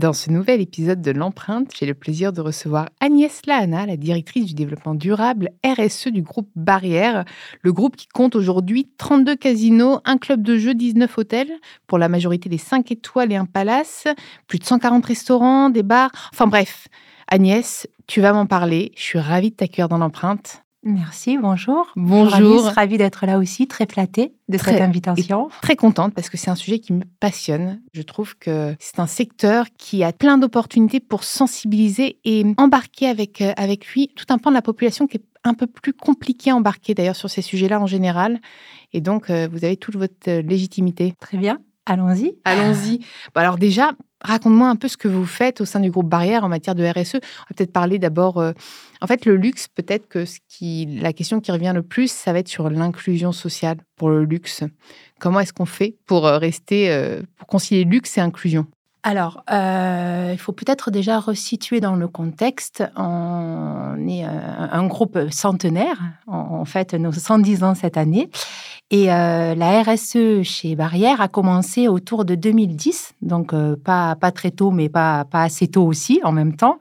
Dans ce nouvel épisode de l'empreinte, j'ai le plaisir de recevoir Agnès Lahana, la directrice du développement durable RSE du groupe Barrière, le groupe qui compte aujourd'hui 32 casinos, un club de jeux, 19 hôtels, pour la majorité des 5 étoiles et un palace, plus de 140 restaurants, des bars, enfin bref. Agnès, tu vas m'en parler, je suis ravie de t'accueillir dans l'empreinte. Merci, bonjour. Bonjour. Ravie, ravie d'être là aussi, très flattée de cette invitation. Très contente parce que c'est un sujet qui me passionne. Je trouve que c'est un secteur qui a plein d'opportunités pour sensibiliser et embarquer avec, euh, avec lui tout un pan de la population qui est un peu plus compliqué à embarquer d'ailleurs sur ces sujets-là en général. Et donc, euh, vous avez toute votre légitimité. Très bien. Allons-y. Allons-y. Bon, alors déjà, raconte-moi un peu ce que vous faites au sein du groupe Barrière en matière de RSE. On va peut-être parler d'abord, euh, en fait, le luxe. Peut-être que ce qui, la question qui revient le plus, ça va être sur l'inclusion sociale pour le luxe. Comment est-ce qu'on fait pour euh, rester, euh, pour concilier luxe et inclusion? Alors, il faut peut-être déjà resituer dans le contexte. On est un, groupe centenaire, en fait nos 110 ans cette année. Et euh, la RSE chez Barrière a commencé autour de 2010, donc euh, pas, pas très tôt, mais pas, pas assez tôt aussi en même temps.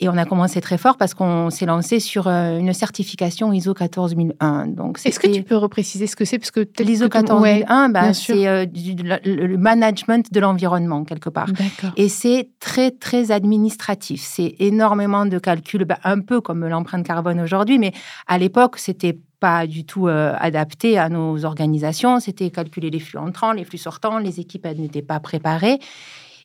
Et on a commencé très fort parce qu'on s'est lancé sur euh, une certification ISO 14001. Donc, est-ce que tu peux repréciser ce que c'est? Parce que l'ISO 14001, bah, c'est le management de l'environnement quelque part. Et c'est très très administratif. C'est énormément de calculs, bah, un peu comme l'empreinte carbone aujourd'hui, mais à l'époque c'était pas du tout euh, adapté à nos organisations. C'était calculer les flux entrants, les flux sortants. Les équipes n'étaient pas préparées.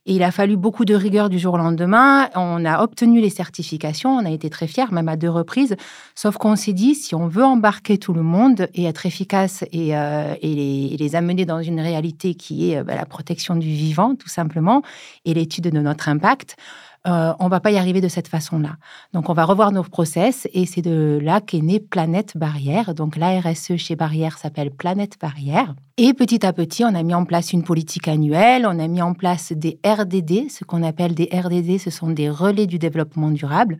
Et il a fallu beaucoup de rigueur du jour au lendemain. On a obtenu les certifications, on a été très fiers, même à deux reprises. Sauf qu'on s'est dit, si on veut embarquer tout le monde et être efficace et, euh, les, amener dans une réalité qui est euh, bah, la protection du vivant, tout simplement, et l'étude de notre impact, euh, on va pas y arriver de cette façon-là. Donc, on va revoir nos process et c'est de là qu'est née Planète Barrière. Donc, la RSE chez Barrière s'appelle Planète Barrière. Et petit à petit, on a mis en place une politique annuelle, on a mis en place des RDD. Ce qu'on appelle des RDD, ce sont des relais du développement durable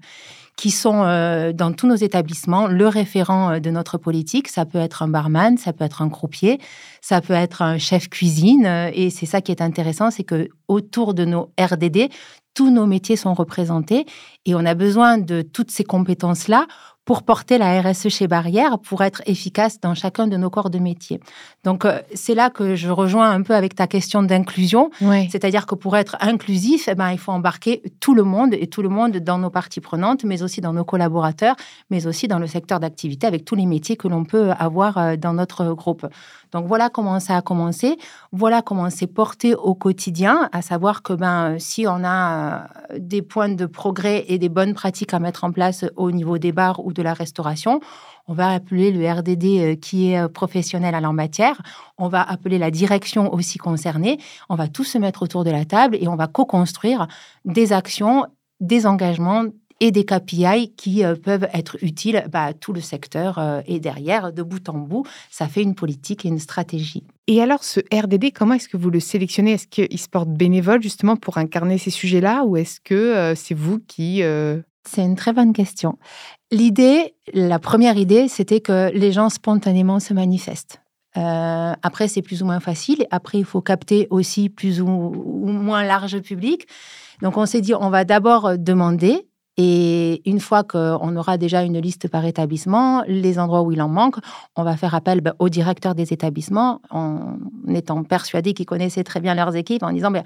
qui sont euh, dans tous nos établissements le référent euh, de notre politique. Ça peut être un barman, ça peut être un croupier, ça peut être un chef cuisine. Et c'est ça qui est intéressant, c'est que autour de nos RDD, tous nos métiers sont représentés et on a besoin de toutes ces compétences-là pour porter la RSE chez Barrière, pour être efficace dans chacun de nos corps de métier. Donc, euh, c'est là que je rejoins un peu avec ta question d'inclusion. C'est-à-dire que pour être inclusif, eh ben, il faut embarquer tout le monde et tout le monde dans nos parties prenantes, mais aussi dans nos collaborateurs, mais aussi dans le secteur d'activité avec tous les métiers que l'on peut avoir euh, dans notre groupe. Donc voilà comment ça a commencé, voilà comment c'est porté au quotidien, à savoir que ben si on a euh, des points de progrès et des bonnes pratiques à mettre en place au niveau des bars ou de la restauration, on va appeler le RDD euh, qui est euh, professionnel à la matière, on va appeler la direction aussi concernée, on va tous se mettre autour de la table et on va co-construire des actions, des engagements et des KPI qui euh, peuvent être utiles bah, à tout le secteur. Euh, et derrière, de bout en bout, ça fait une politique et une stratégie. Et alors, ce RDD, comment est-ce que vous le sélectionnez? Est-ce qu'il se porte bénévole justement pour incarner ces sujets-là ou est-ce que c'est vous qui... C'est une très bonne question. L'idée, la première idée, c'était que les gens spontanément se manifestent. Euh, après, c'est plus ou moins facile. Après, il faut capter aussi plus ou, moins large public. Donc, on s'est dit, on va d'abord demander. Et une fois qu'on aura déjà une liste par établissement, les endroits où il en manque, on va faire appel ben, au directeur des établissements en étant persuadé qu'ils connaissaient très bien leurs équipes, en disant ben,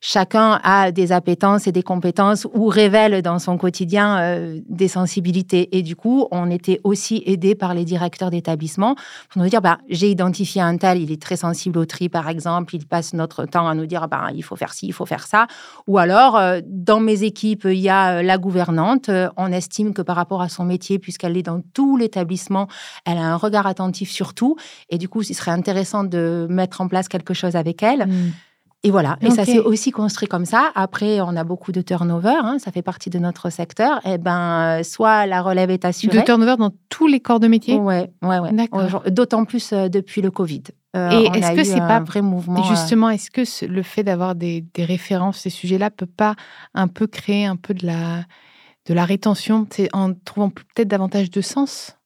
chacun a des appétences et des compétences ou révèle dans son quotidien euh, des sensibilités. Et du coup, on était aussi aidé par les directeurs d'établissement pour nous dire, bah, j'ai identifié un tel, il est très sensible au tri, par exemple, il passe notre temps à nous dire, bah, il faut faire ci, il faut faire ça. Ou alors, euh, dans mes équipes, il y a euh, la gouvernante, on estime que par rapport à son métier, puisqu'elle est dans tout l'établissement, elle a un regard attentif sur tout. Et du coup, ce serait intéressant de mettre en place quelque chose avec elle. Mmh. Et voilà. Et ça s'est aussi construit comme ça. Après, on a beaucoup de turnover. Hein, ça fait partie de notre secteur. Et eh ben, soit la relève est assurée. De turnover dans tous les corps de métier? Ouais, ouais, ouais. D'autant plus euh, depuis le Covid. Euh, et est-ce que c'est pas un vrai mouvement Justement, euh, est-ce que le fait d'avoir des, des, références ces sujets-là peut pas un peu créer un peu de la de la rétention, en trouvant peut-être davantage de sens?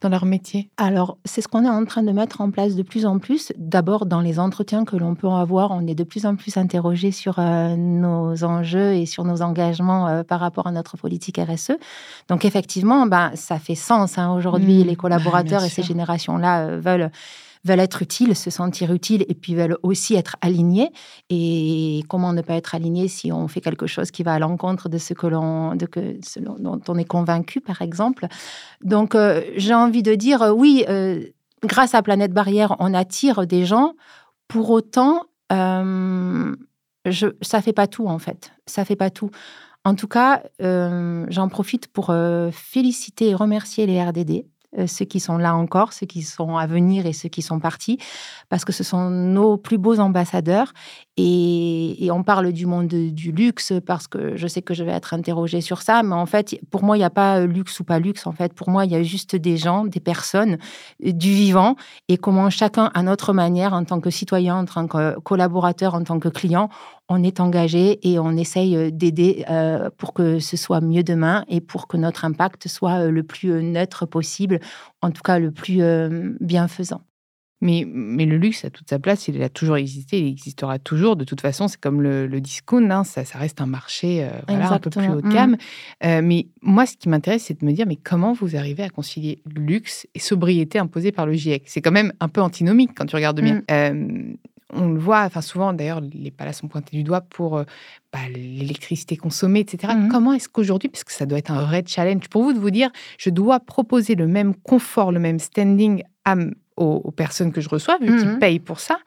Dans leur métier? Alors, c'est ce qu'on est en train de mettre en place de plus en plus. D'abord, dans les entretiens que l'on peut avoir, on est de plus en plus interrogé sur euh, nos enjeux et sur nos engagements euh, par rapport à notre politique RSE. Donc, effectivement, ben, ça fait sens. Hein. Aujourd'hui, mmh. les collaborateurs et ces générations-là euh, veulent veulent être utiles, se sentir utiles et puis veulent aussi être alignés. Et comment ne pas être aligné si on fait quelque chose qui va à l'encontre de ce que l'on, de que, dont on est convaincu, par exemple. Donc, euh, j'ai envie de dire, euh, oui, euh, grâce à Planète Barrière, on attire des gens. Pour autant, je, ça fait pas tout en fait. Ça fait pas tout. En tout cas, j'en profite pour féliciter et remercier les RDD euh, ceux qui sont là encore, ceux qui sont à venir et ceux qui sont partis, parce que ce sont nos plus beaux ambassadeurs. Et, on parle du monde du luxe parce que je sais que je vais être interrogée sur ça, mais en fait, pour moi, il n'y a pas luxe ou pas luxe. En fait, pour moi, il y a juste des gens, des personnes, euh, du vivant, et comment chacun, à notre manière, en tant que citoyen, en tant que collaborateur, en tant que client, on est engagé et on essaye euh, d'aider euh, pour que ce soit mieux demain et pour que notre impact soit le plus neutre possible, en tout cas le plus bienfaisant. Mais, mais le luxe a toute sa place, il a toujours existé, il existera toujours. De toute façon, c'est comme le, discount, hein, ça, ça, reste un marché euh, un peu plus haut de gamme. Mmh. Euh, mais moi, ce qui m'intéresse, c'est de me dire, mais comment vous arrivez à concilier luxe et sobriété imposée par le GIEC C'est quand même un peu antinomique quand tu regardes bien. Mmh. Euh, on le voit, enfin souvent d'ailleurs, les palaces sont pointés du doigt pour bah, l'électricité consommée, etc. Mmh. Comment est-ce qu'aujourd'hui, parce que ça doit être un vrai challenge pour vous de vous dire, je dois proposer le même confort, le même standing à aux, personnes que je reçois, vu qu'ils mhm. payent pour ça,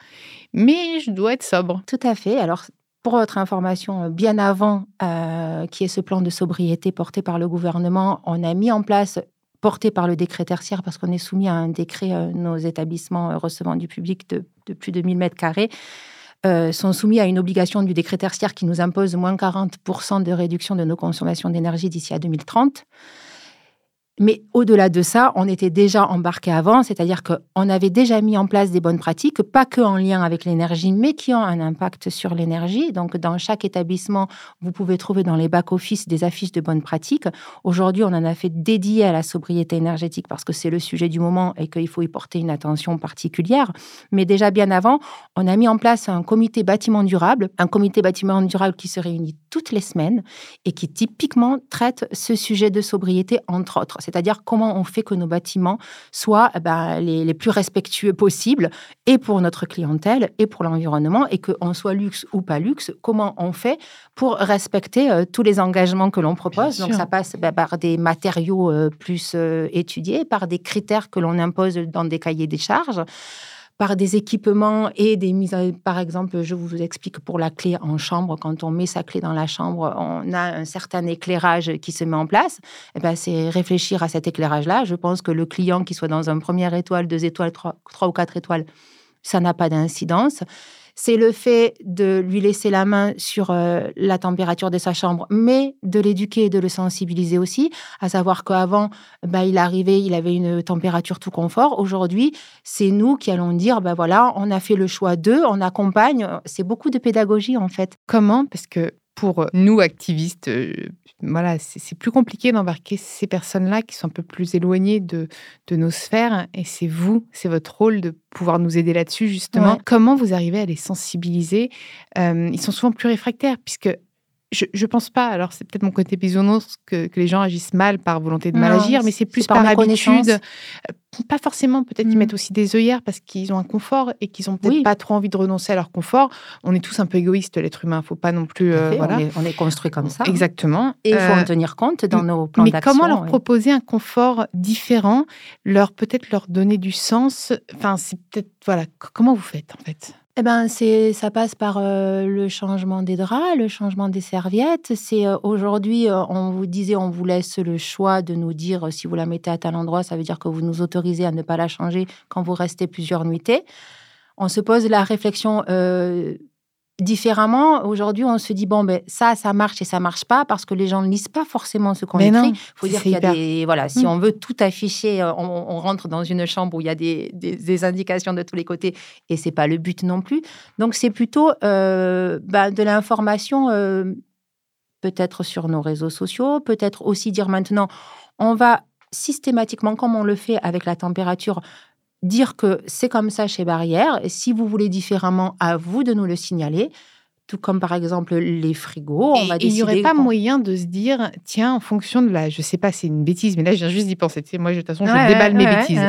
mais je dois être sobre. Tout à fait. Alors, pour votre information, bien avant euh, qu'il y ait ce plan de sobriété porté par le gouvernement, on a mis en place, porté par le décret tertiaire, parce qu'on est soumis à un décret, euh, nos établissements euh, recevant du public de, plus de 1000 mètres carrés, sont soumis à une obligation du décret tertiaire qui nous impose moins 40% de réduction de nos consommations d'énergie d'ici à 2030. Mais au-delà de ça, on était déjà embarqué avant, c'est-à-dire qu'on avait déjà mis en place des bonnes pratiques, pas que en lien avec l'énergie, mais qui ont un impact sur l'énergie. Donc, dans chaque établissement, vous pouvez trouver dans les back-office des affiches de bonnes pratiques. Aujourd'hui, on en a fait dédié à la sobriété énergétique parce que c'est le sujet du moment et qu'il faut y porter une attention particulière. Mais déjà bien avant, on a mis en place un comité bâtiment durable, un comité bâtiment durable qui se réunit toutes les semaines et qui typiquement traite ce sujet de sobriété, entre autres. C'est-à-dire comment on fait que nos bâtiments soient eh ben, les, plus respectueux possibles, et pour notre clientèle, et pour l'environnement, et qu'on soit luxe ou pas luxe, comment on fait pour respecter euh, tous les engagements que l'on propose. Donc ça passe ben, par des matériaux euh, plus euh, étudiés, par des critères que l'on impose dans des cahiers des charges par des équipements et des mises à... Par exemple, je vous explique pour la clé en chambre, quand on met sa clé dans la chambre, on a un certain éclairage qui se met en place. Et eh ben, c'est réfléchir à cet éclairage-là. Je pense que le client, qui soit dans un premier étoile, deux étoiles, trois, trois ou quatre étoiles, ça n'a pas d'incidence c'est le fait de lui laisser la main sur euh, la température de sa chambre, mais de l'éduquer et de le sensibiliser aussi, à savoir qu'avant, bah, il arrivait, il avait une température tout confort. Aujourd'hui, c'est nous qui allons dire, bah voilà, on a fait le choix d'eux, on accompagne. C'est beaucoup de pédagogie en fait. Comment? Parce que pour nous activistes, euh, voilà, c'est plus compliqué d'embarquer ces personnes-là qui sont un peu plus éloignées de, de nos sphères. Et c'est vous, c'est votre rôle de pouvoir nous aider là-dessus, justement. Comment vous arrivez à les sensibiliser? Euh, Ils sont souvent plus réfractaires, puisque je, ne pense pas, alors c'est peut-être mon côté bisounours, que, que, les gens agissent mal par volonté de mal agir, mais c'est plus par, habitude. Euh, pas forcément, peut-être qu'ils mm. mettent aussi des œillères parce qu'ils ont un confort et qu'ils ont peut-être pas trop envie de renoncer à leur confort. On est tous un peu égoïstes, l'être humain. Faut pas non plus. Euh, voilà. on, est, construit comme ça. Exactement. Et il faut en euh, tenir compte dans nos plans d'action. Mais comment leur proposer un confort différent Leur peut-être leur donner du sens? Enfin, c'est peut-être voilà. Comment vous faites en fait? Eh ben, c'est, ça passe par euh, le changement des draps, le changement des serviettes. C'est euh, aujourd'hui, euh, on vous disait, on vous laisse le choix de nous dire si vous la mettez à tel endroit, ça veut dire que vous nous autorisez à ne pas la changer quand vous restez plusieurs nuitées. On se pose la réflexion différemment. Aujourd'hui, on se dit bon, ben ça, ça marche et ça marche pas parce que les gens ne lisent pas forcément ce qu'on écrit. Il faut dire qu'il y a des voilà, si mm. on veut tout afficher, euh, on, rentre dans une chambre où il y a des, des, indications de tous les côtés et c'est pas le but non plus. Donc c'est plutôt euh, ben, de l'information. Euh, peut-être sur nos réseaux sociaux, peut-être aussi dire maintenant, on va systématiquement, comme on le fait avec la température, dire que c'est comme ça chez Barrière. Et si vous voulez différemment, à vous de nous le signaler. Tout comme par exemple les frigos. On il n'y aurait pas moyen de se dire, tiens, en fonction de la, je sais pas, c'est une bêtise, mais là je viens juste d'y penser. moi, de toute façon, je déballe mes bêtises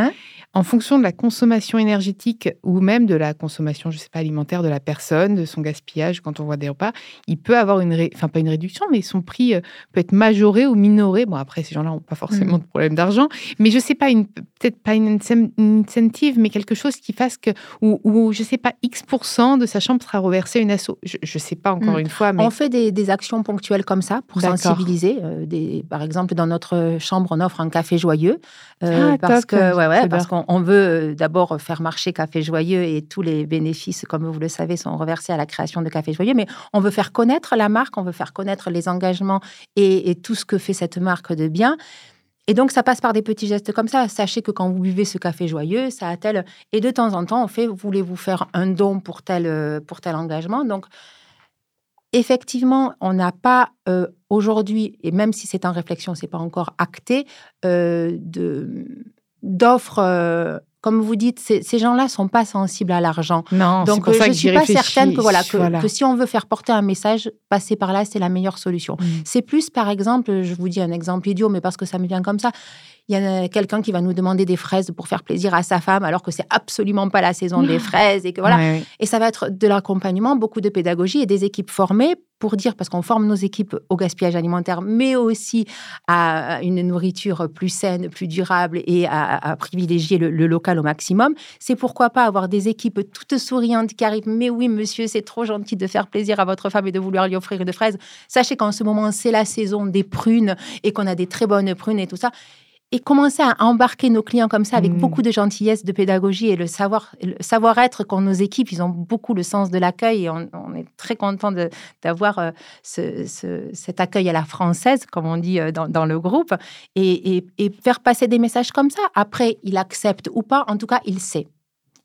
en fonction de la consommation énergétique ou même de la consommation, je sais pas, alimentaire de la personne, de son gaspillage quand on voit des repas, il peut avoir une, enfin pas une réduction, mais son prix euh, peut être majoré ou minoré. Bon après ces gens-là n'ont pas forcément mmh. de problème d'argent, mais je sais pas une peut-être pas une, incentive, mais quelque chose qui fasse que ou, ou je sais pas X de sa chambre sera reversé à une asso. Je, ne sais pas encore mmh. une fois, mais on fait des, actions ponctuelles comme ça pour sensibiliser. Euh, des, par exemple, dans notre chambre, on offre un café joyeux euh, ah, parce que ouais, ouais, parce qu'on on, veut euh, d'abord faire marcher Café Joyeux et tous les bénéfices, comme vous le savez, sont reversés à la création de Café Joyeux, mais on veut faire connaître la marque, on veut faire connaître les engagements et, tout ce que fait cette marque de bien. Et donc, ça passe par des petits gestes comme ça. Sachez que quand vous buvez ce café joyeux, ça a tel. Et de temps en temps, on fait voulez-vous faire un don pour tel, pour tel engagement? Donc, effectivement, on n'a pas euh, aujourd'hui, et même si c'est en réflexion, c'est pas encore acté, euh, de d'offres. Euh, comme vous dites, ces, gens-là sont pas sensibles à l'argent. Non, donc pour ça je suis pas certaine que voilà, que, si on veut faire porter un message, passer par là, c'est la meilleure solution. Mm. C'est plus, par exemple, je vous dis un exemple idiot, mais parce que ça me vient comme ça il y a quelqu'un qui va nous demander des fraises pour faire plaisir à sa femme, alors que c'est absolument pas la saison des fraises et que voilà. Et ça va être de l'accompagnement, beaucoup de pédagogie et des équipes formées pour dire, parce qu'on forme nos équipes au gaspillage alimentaire, mais aussi à une nourriture plus saine, plus durable et à, privilégier le, local au maximum. C'est pourquoi pas avoir des équipes toutes souriantes qui arrivent, mais oui, monsieur, c'est trop gentil de faire plaisir à votre femme et de vouloir lui offrir une fraise. Sachez qu'en ce moment, c'est la saison des prunes et qu'on a des très bonnes prunes et tout ça et commencer à embarquer nos clients comme ça avec mmh. beaucoup de gentillesse, de pédagogie et le savoir, le savoir-être qu'ont nos équipes. Ils ont beaucoup le sens de l'accueil et on, est très content d'avoir euh, cet accueil à la française, comme on dit euh, dans, le groupe, et, faire passer des messages comme ça. Après, il accepte ou pas, en tout cas, il sait.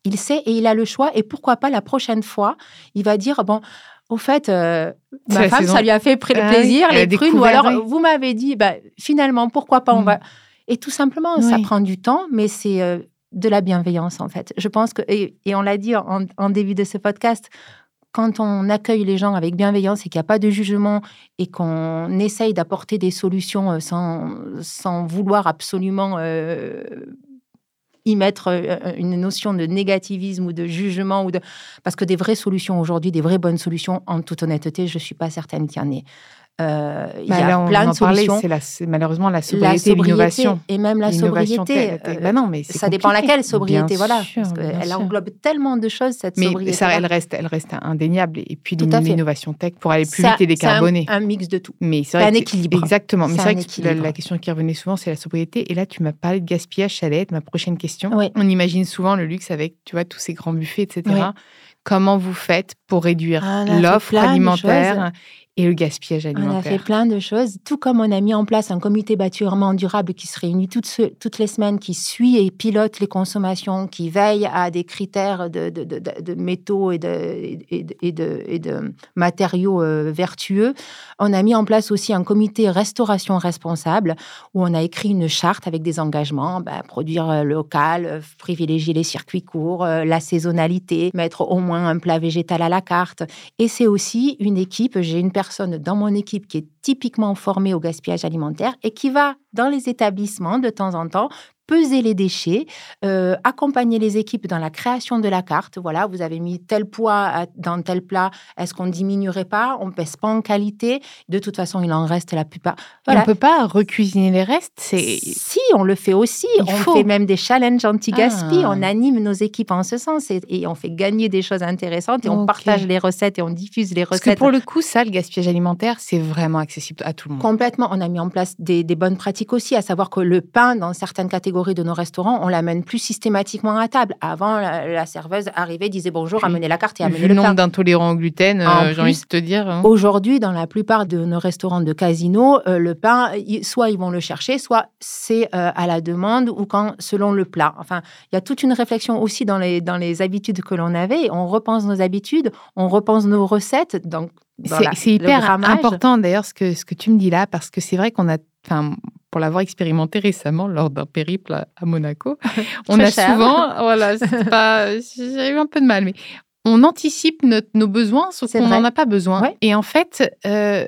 Il sait et il a le choix. Et pourquoi pas la prochaine fois, il va dire bon. Au fait, euh, ma femme, ça lui a fait ah plaisir, les prunes. Ou alors, vous m'avez dit, bah, finalement, pourquoi pas, on mmh. va et tout simplement, ça prend du temps, mais c'est euh, de la bienveillance en fait. Je pense que, et, on l'a dit en, début de ce podcast, quand on accueille les gens avec bienveillance et qu'il n'y a pas de jugement et qu'on essaye d'apporter des solutions euh, sans, sans vouloir absolument euh, y mettre une notion de négativisme ou de jugement, ou de... parce que des vraies solutions aujourd'hui, des vraies bonnes solutions, en toute honnêteté, je ne suis pas certaine qu'il y en ait. Euh, il y bah, a plein de solutions. C'est malheureusement la sobriété, l'innovation. Et même la sobriété. Euh, bah non, mais ça dépend laquelle sobriété, voilà. elle englobe tellement de choses, cette mais sobriété. Ça, elle, reste, elle reste indéniable. Et puis l'innovation tech pour aller plus vite et décarboner. Un, un mix de tout. Mais c'est un équilibre. Exactement. Mais c'est vrai que la, question qui revenait souvent, c'est la sobriété. Et là, tu m'as parlé de gaspillage, ça allait être ma prochaine question. On imagine souvent le luxe avec, tu vois, tous ces grands buffets, etc comment vous faites pour réduire ah, l'offre alimentaire et le gaspillage alimentaire. On a fait plein de choses, tout comme on a mis en place un comité bâtiment durable qui se réunit toutes, toutes les semaines, qui suit et pilote les consommations, qui veille à des critères de, de, de, métaux et de, et de, et de matériaux euh, vertueux. On a mis en place aussi un comité restauration responsable où on a écrit une charte avec des engagements, ben, produire euh, local, euh, privilégier les circuits courts, la saisonnalité, mettre au moins un plat végétal à la carte. Et c'est aussi une équipe, j'ai une personne dans mon équipe qui est typiquement formée au gaspillage alimentaire et qui va dans les établissements de temps en temps peser les déchets, euh, accompagner les équipes dans la création de la carte. Voilà, vous avez mis tel poids dans tel plat, est-ce qu'on ne diminuerait pas? On ne pèse pas en qualité. De toute façon, il en reste la plupart. Voilà. On ne peut pas recuisiner les restes Si, on le fait aussi. on fait même des challenges anti-gaspi. Ah. On anime nos équipes en ce sens et, on fait gagner des choses intéressantes et on partage les recettes et on diffuse les recettes. Parce que pour le coup, ça, le gaspillage alimentaire, c'est vraiment accessible à tout le monde. Complètement. On a mis en place des, des bonnes pratiques aussi, à savoir que le pain, dans certaines catégories, de nos restaurants, on l'amène plus systématiquement à table. Avant, la, serveuse arrivait, disait bonjour, amenez la carte et amenez le, le nombre d'intolérants au gluten, euh, j'ai envie de te dire. Hein. Aujourd'hui, dans la plupart de nos restaurants de casino, euh, le pain, soit ils vont le chercher, soit c'est euh, à la demande ou quand selon le plat. Enfin, il y a toute une réflexion aussi dans les, dans les habitudes que l'on avait. On repense nos habitudes, on repense nos recettes. Donc, c'est hyper important d'ailleurs ce que, ce que tu me dis là, parce que c'est vrai qu'on a, enfin, pour l'avoir expérimenté récemment lors d'un périple à, Monaco, on a souvent, voilà, j'ai eu un peu de mal, mais on anticipe nos besoins, sauf qu'on n'en a pas besoin. Et en fait, il euh,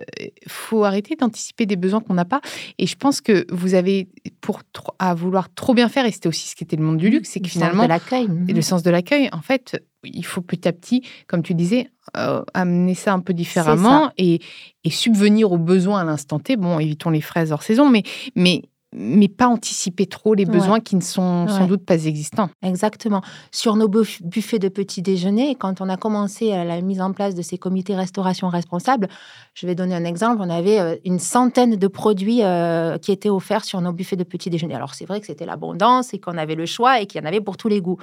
faut arrêter d'anticiper des besoins qu'on n'a pas. Et je pense que vous avez, pour à vouloir trop bien faire, et c'était aussi ce qui était le monde du luxe, c'est que finalement, de l'accueil, le sens de l'accueil, en fait, il faut petit à petit, comme tu disais, euh, amener ça un peu différemment et, et, subvenir aux besoins à l'instant T. Bon, évitons les fraises hors saison, mais, mais mais pas anticiper trop les besoins qui ne sont sans doute pas existants. Exactement. Sur nos buffets de petit déjeuner, quand on a commencé à la mise en place de ces comités restauration responsables, je vais donner un exemple, on avait euh, une centaine de produits euh, qui étaient offerts sur nos buffets de petit déjeuner. Alors c'est vrai que c'était l'abondance et qu'on avait le choix et qu'il y en avait pour tous les goûts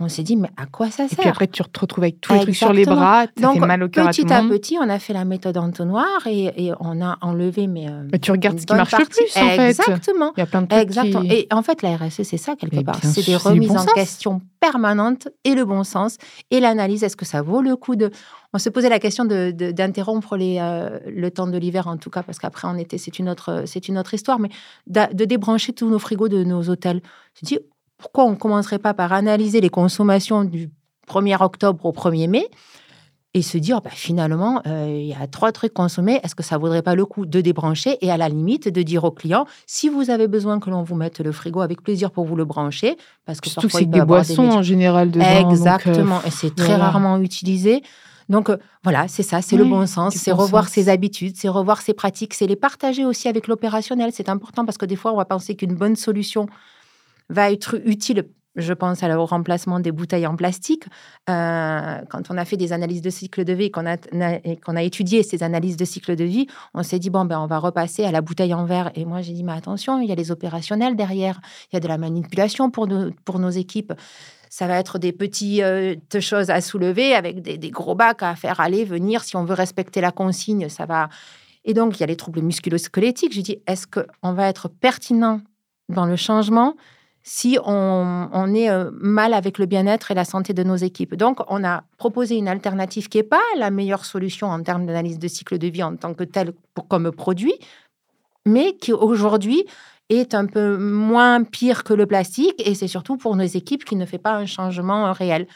on s'est dit, mais à quoi ça sert Et puis après, tu te retrouves avec tous les trucs sur les bras, ça fait mal au cœur Petit à, petit, on a fait la méthode entonnoir et, et on a enlevé mais, euh, mais tu regardes ce qui marche le plus, en fait. Exactement. Il y a plein de trucs Exactement. Et en fait, la RSE, c'est ça, quelque part. C'est des remises en question permanentes et le bon sens et l'analyse. Est-ce que ça vaut le coup de... On se posait la question d'interrompre de, euh, le temps de l'hiver, en tout cas, parce qu'après, en été, c'est une, autre, une autre histoire, mais de débrancher tous nos frigos de nos hôtels. Je dis, pourquoi on ne commencerait pas par analyser les consommations du 1er octobre au 1er mai et se dire, bah, finalement, euh, il y a trois trucs consommés, est-ce que ça vaudrait pas le coup de débrancher et à la limite de dire au client, si vous avez besoin que l'on vous mette le frigo, avec plaisir pour vous le brancher, parce que Surtout que c'est des boissons en général dedans. Euh, Exactement, et c'est très rarement utilisé. Donc euh, voilà, c'est ça, c'est le bon sens, c'est revoir ses habitudes, c'est revoir ses pratiques, c'est les partager aussi avec l'opérationnel. C'est important parce que des fois, on va penser qu'une bonne solution va être utile je pense au remplacement des bouteilles en plastique. Euh, quand on a fait des analyses de cycle de vie et qu'on a, qu'on a étudié ces analyses de cycle de vie, on s'est dit, bon, ben, on va repasser à la bouteille en verre. Et moi, j'ai dit, mais attention, il y a les opérationnels derrière, il y a de la manipulation pour nos, pour nos équipes. Ça va être des petites euh, choses à soulever avec des, gros bacs à faire aller, venir. Si on veut respecter la consigne, ça va. Et donc, il y a les troubles musculo-squelettiques. Je dis, est-ce qu'on va être pertinent dans le changement si on, est euh, mal avec le bien-être et la santé de nos équipes. Donc, on a proposé une alternative qui n'est pas la meilleure solution en termes d'analyse de cycle de vie en tant que telle pour, comme produit, mais qui aujourd'hui est un peu moins pire que le plastique et c'est surtout pour nos équipes qui ne fait pas un changement réel.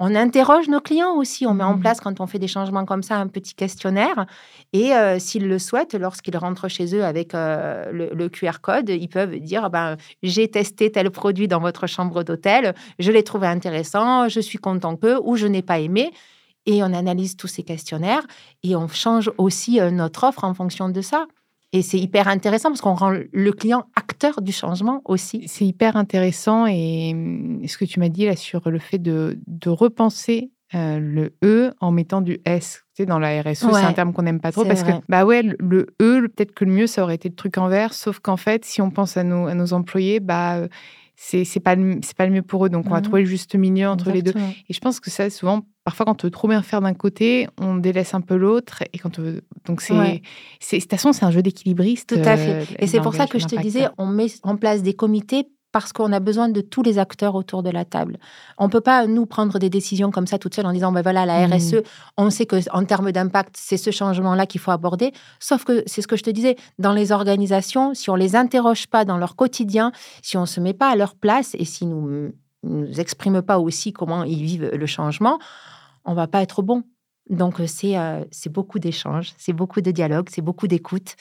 On interroge nos clients aussi. On met en mmh. place, quand on fait des changements comme ça, un petit questionnaire. Et euh, s'ils le souhaitent, lorsqu'ils rentrent chez eux avec euh, le, QR code, ils peuvent dire ben, J'ai testé tel produit dans votre chambre d'hôtel, je l'ai trouvé intéressant, je suis content que, ou je n'ai pas aimé. Et on analyse tous ces questionnaires et on change aussi euh, notre offre en fonction de ça. Et c'est hyper intéressant parce qu'on rend le client acteur du changement aussi. C'est hyper intéressant et hum, ce que tu m'as dit là sur le fait de, de repenser euh, le E en mettant du S. Tu sais, dans la RSE, c'est un terme qu'on n'aime pas trop parce que, bah ouais, le, E, peut-être que le mieux, ça aurait été le truc en vert, sauf qu'en fait, si on pense à nos, à nos employés, bah c'est pas c'est pas le mieux pour eux. Donc on va mmh trouver le juste milieu entre les deux. Et je pense que ça souvent parfois quand on veut trop bien faire d'un côté, on délaisse un peu l'autre et quand donc c'est de toute façon c'est un jeu d'équilibriste. Tout à fait. et c'est pour ça que je te disais on met en place des comités parce qu'on a besoin de tous les acteurs autour de la table. On ne peut pas, nous, prendre des décisions comme ça toute seule en disant, ben voilà, la RSE, mmh. on sait qu'en termes d'impact, c'est ce changement-là qu'il faut aborder. Sauf que c'est ce que je te disais, dans les organisations, si on ne les interroge pas dans leur quotidien, si on ne se met pas à leur place et si nous nous exprime pas aussi comment ils vivent le changement, on va pas être bon. Donc c'est euh, c'est beaucoup d'échanges, c'est beaucoup de dialogues, c'est beaucoup d'écoute.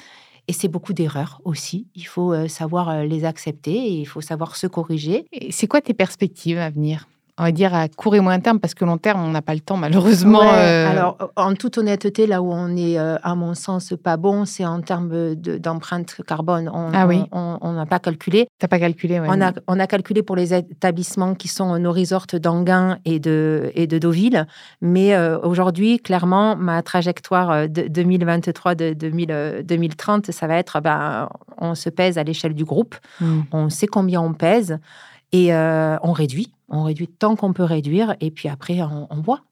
Et c'est beaucoup d'erreurs aussi. Il faut euh, savoir euh, les accepter et il faut savoir se corriger. C'est quoi tes perspectives à venir? On va dire à court et moyen terme, parce que long terme, on n'a pas le temps malheureusement. Euh. Alors, en toute honnêteté, là où on est, euh, à mon sens, pas bon, c'est en termes d'empreinte carbone. On, ah oui. On n'a pas calculé. T'as pas calculé, oui. On a, on a calculé pour les établissements qui sont nos resorts d'Anguin et de, et de Deauville. Mais euh, aujourd'hui, clairement, ma trajectoire de 2023 de 2030, ça va être, ben, on se pèse à l'échelle du groupe. Hmm. On sait combien on pèse. Et on réduit, on réduit tant qu'on peut réduire, et puis après, on voit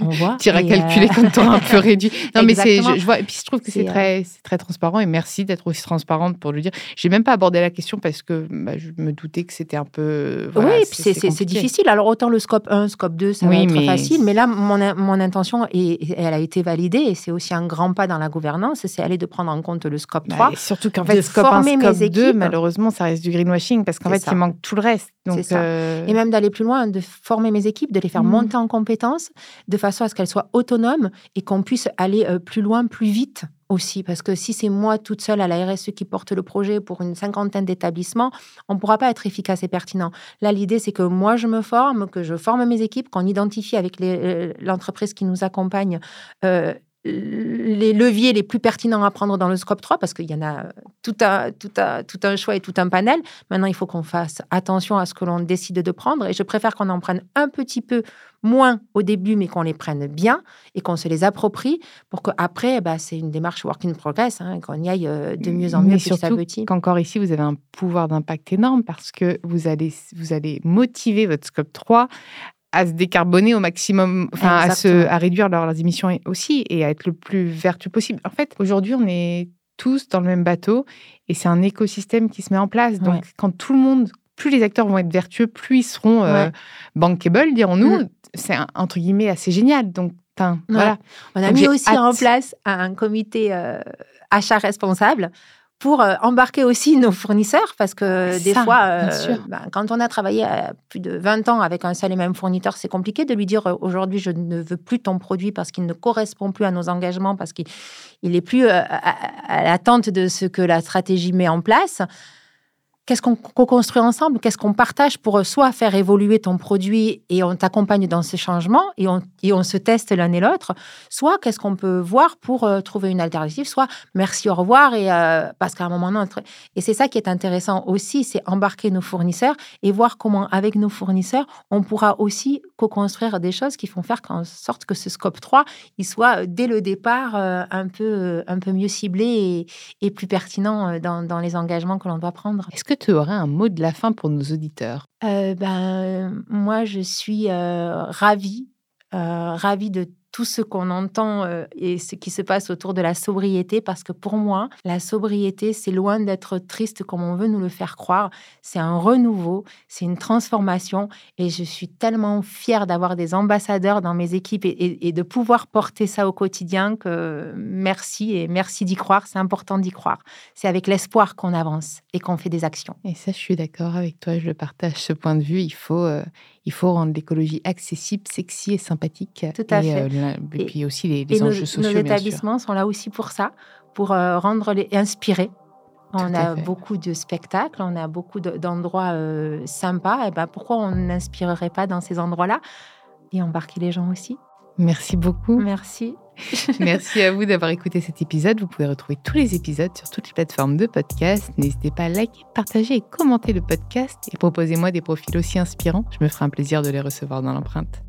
on voit. tu iras calculer euh, quand on un peu réduit. Non, mais c'est, je, vois, et puis je trouve que c'est très, euh, très transparent et merci d'être aussi transparente pour le dire. J'ai même pas abordé la question parce que bah, je me doutais que c'était un peu. oui, c'est, c'est, difficile. Alors autant le scope 1, scope 2, ça va être facile, mais là, mon, mon intention, et elle a été validée et c'est aussi un grand pas dans la gouvernance, c'est aller de prendre en compte le scope 3. Bah, surtout qu'en fait, scope 1, scope 2, malheureusement, ça reste du greenwashing parce qu'en fait, il manque tout le reste. Donc, euh, Et même d'aller plus loin, de former mes équipes, de les faire mmh. monter en compétences de façon à ce qu'elles soient autonomes et qu'on puisse aller euh, plus loin, plus vite aussi. Parce que si c'est moi toute seule à la RSE qui porte le projet pour une cinquantaine d'établissements, on ne pourra pas être efficace et pertinent. Là, l'idée, c'est que moi, je me forme, que je forme mes équipes, qu'on identifie avec euh, l'entreprise qui nous accompagne les leviers les plus pertinents à prendre dans le scope 3, parce qu'il y en a tout un, tout, tout un choix et tout un panel. Maintenant, il faut qu'on fasse attention à ce que l'on décide de prendre. Et je préfère qu'on en prenne un petit peu moins au début, mais qu'on les prenne bien et qu'on se les approprie pour qu'après, bah, c'est une démarche work in progress, hein, qu'on y aille euh, de mieux en mieux petit à petit. Qu'encore ici, vous avez un pouvoir d'impact énorme parce que vous allez, vous allez motiver votre scope 3 à se décarboner au maximum, enfin à, se, à réduire leurs, émissions aussi et à être le plus vertueux possible. En fait, aujourd'hui, on est tous dans le même bateau et c'est un écosystème qui se met en place. Donc, quand tout le monde, plus les acteurs vont être vertueux, plus ils seront euh, bankable, dirons-nous. Mm. C'est entre guillemets assez génial. Donc, voilà. On a mis aussi en place un comité euh, achat responsable pour euh, embarquer aussi nos fournisseurs, parce que des fois, euh, ben, quand on a travaillé plus de 20 ans avec un seul et même fournisseur, c'est compliqué de lui dire euh, aujourd'hui, je ne veux plus ton produit parce qu'il ne correspond plus à nos engagements, parce qu'il n'est plus à l'attente de ce que la stratégie met en place qu'est-ce qu'on co-construit ensemble, qu'est-ce qu'on partage pour euh, soit faire évoluer ton produit et on t'accompagne dans ces changements et on, et on se teste l'un et l'autre, soit qu'est-ce qu'on peut voir pour euh, trouver une alternative, soit merci, au revoir, et, euh, parce qu'à un moment donné, et c'est ça qui est intéressant aussi, c'est embarquer nos fournisseurs et voir comment avec nos fournisseurs, on pourra aussi co-construire des choses qui font faire en sorte que ce scope 3, il soit dès le départ un, peu, un peu mieux ciblé et, et plus pertinent dans, dans les engagements que l'on doit prendre. Est-ce que tu aurais un mot de la fin pour nos auditeurs? Euh, ben, Moi, je suis euh, ravie, euh, ravie de tout ce qu'on entend euh, et ce qui se passe autour de la sobriété, parce que pour moi, la sobriété, c'est loin d'être triste comme on veut nous le faire croire. C'est un renouveau, c'est une transformation, et je suis tellement fière d'avoir des ambassadeurs dans mes équipes et, de pouvoir porter ça au quotidien que merci et merci d'y croire. C'est important d'y croire. C'est avec l'espoir qu'on avance et qu'on fait des actions. Et ça, je suis d'accord avec toi. Je partage ce point de vue. Il faut, euh, il faut rendre l'écologie accessible, sexy et sympathique. Tout à fait. Euh, et, puis aussi les, enjeux sociaux. Nos établissements sont là aussi pour ça, pour euh, rendre les inspirer. On a beaucoup de spectacles, on a beaucoup d'endroits euh, sympas. Et ben pourquoi on n'inspirerait pas dans ces endroits-là? Et embarquer les gens aussi Merci beaucoup. Merci. Merci à vous d'avoir écouté cet épisode. Vous pouvez retrouver tous les épisodes sur toutes les plateformes de podcast. N'hésitez pas à liker, partager et commenter le podcast et proposez-moi des profils aussi inspirants. Je me ferai un plaisir de les recevoir dans l'empreinte.